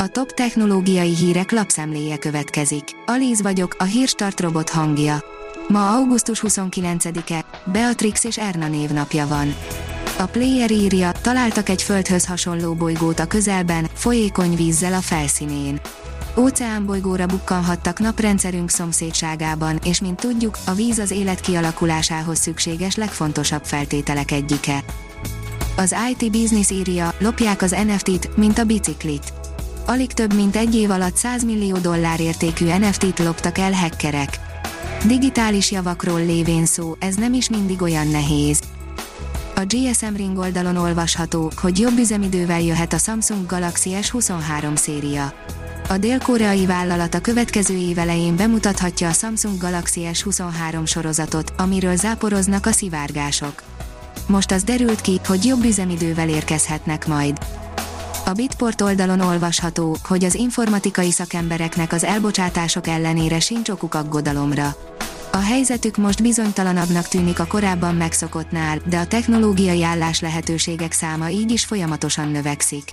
A top technológiai hírek lapszemléje következik. Alíz vagyok, a hírstart robot hangja. Ma augusztus 29-e, Beatrix és Erna névnapja van. A player írja, találtak egy földhöz hasonló bolygót a közelben, folyékony vízzel a felszínén. Óceánbolygóra bukkanhattak naprendszerünk szomszédságában, és mint tudjuk, a víz az élet kialakulásához szükséges legfontosabb feltételek egyike. Az IT Business írja, lopják az NFT-t, mint a biciklit. Alig több mint egy év alatt 100 millió dollár értékű NFT-t loptak el hackerek. Digitális javakról lévén szó, ez nem is mindig olyan nehéz. A GSM Ring oldalon olvasható, hogy jobb üzemidővel jöhet a Samsung Galaxy S23 széria. A dél-koreai vállalat a következő év elején bemutathatja a Samsung Galaxy S23 sorozatot, amiről záporoznak a szivárgások. Most az derült ki, hogy jobb üzemidővel érkezhetnek majd. A Bitport oldalon olvasható, hogy az informatikai szakembereknek az elbocsátások ellenére sincs okuk aggodalomra. A helyzetük most bizonytalanabbnak tűnik a korábban megszokottnál, de a technológiai állás lehetőségek száma így is folyamatosan növekszik.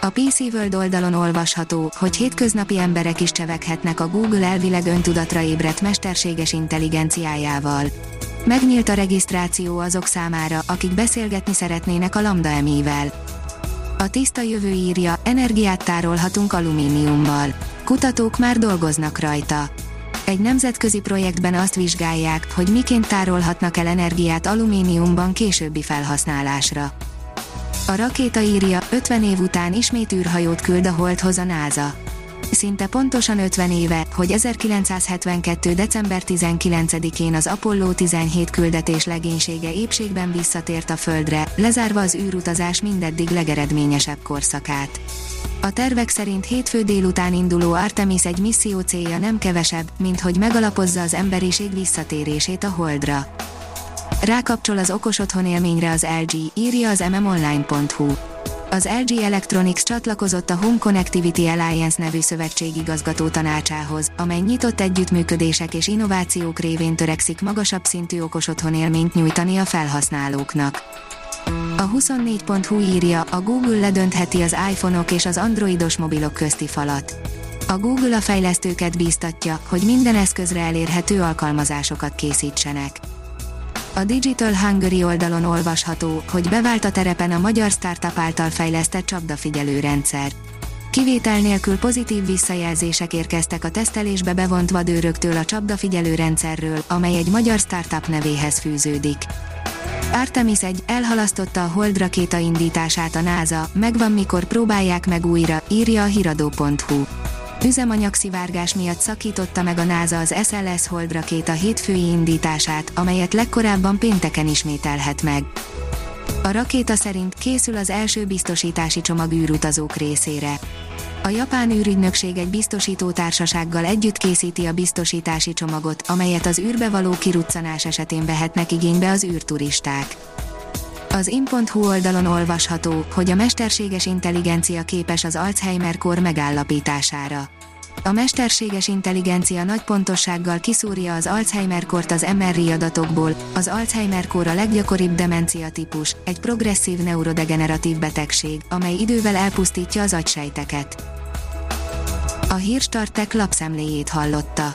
A PC World oldalon olvasható, hogy hétköznapi emberek is cseveghetnek a Google elvileg öntudatra ébredt mesterséges intelligenciájával. Megnyílt a regisztráció azok számára, akik beszélgetni szeretnének a Lambda emivel. A tiszta jövő írja, energiát tárolhatunk alumíniummal. Kutatók már dolgoznak rajta. Egy nemzetközi projektben azt vizsgálják, hogy miként tárolhatnak el energiát alumíniumban későbbi felhasználásra. A rakéta írja, 50 év után ismét űrhajót küld a Holdhoz a NASA. Szinte pontosan 50 éve, hogy 1972. december 19-én az Apollo 17 küldetés legénysége épségben visszatért a Földre, lezárva az űrutazás mindeddig legeredményesebb korszakát. A tervek szerint hétfő délután induló Artemis egy misszió célja nem kevesebb, mint hogy megalapozza az emberiség visszatérését a Holdra. Rákapcsol az okos otthon élményre az LG, írja az mmonline.hu. Az LG Electronics csatlakozott a Home Connectivity Alliance nevű szövetség igazgató tanácsához, amely nyitott együttműködések és innovációk révén törekszik magasabb szintű okos otthon élményt nyújtani a felhasználóknak. A 24.hu írja, a Google ledöntheti az iPhone-ok és az androidos mobilok közti falat. A Google a fejlesztőket bíztatja, hogy minden eszközre elérhető alkalmazásokat készítsenek. A Digital Hungary oldalon olvasható, hogy bevált a terepen a magyar startup által fejlesztett csapdafigyelő rendszer. Kivétel nélkül pozitív visszajelzések érkeztek a tesztelésbe bevont vadőröktől a csapdafigyelő rendszerről, amely egy magyar startup nevéhez fűződik. Artemis 1 elhalasztotta a Hold rakéta indítását a NASA, megvan mikor próbálják meg újra, írja a hiradó.hu. Üzemanyagszivárgás miatt szakította meg a NASA az SLS Hold rakéta hétfői indítását, amelyet legkorábban pénteken ismételhet meg. A rakéta szerint készül az első biztosítási csomag űrutazók részére. A japán űrügynökség egy biztosító társasággal együtt készíti a biztosítási csomagot, amelyet az űrbe való kiruccanás esetén vehetnek igénybe az űrturisták. Az in.hu oldalon olvasható, hogy a mesterséges intelligencia képes az Alzheimer-kor megállapítására. A mesterséges intelligencia nagy pontossággal kiszúrja az Alzheimer-kort az MRI adatokból. Az Alzheimer-kor a leggyakoribb demencia típus, egy progresszív neurodegeneratív betegség, amely idővel elpusztítja az agysejteket. A hírstartek lapszemléjét hallotta.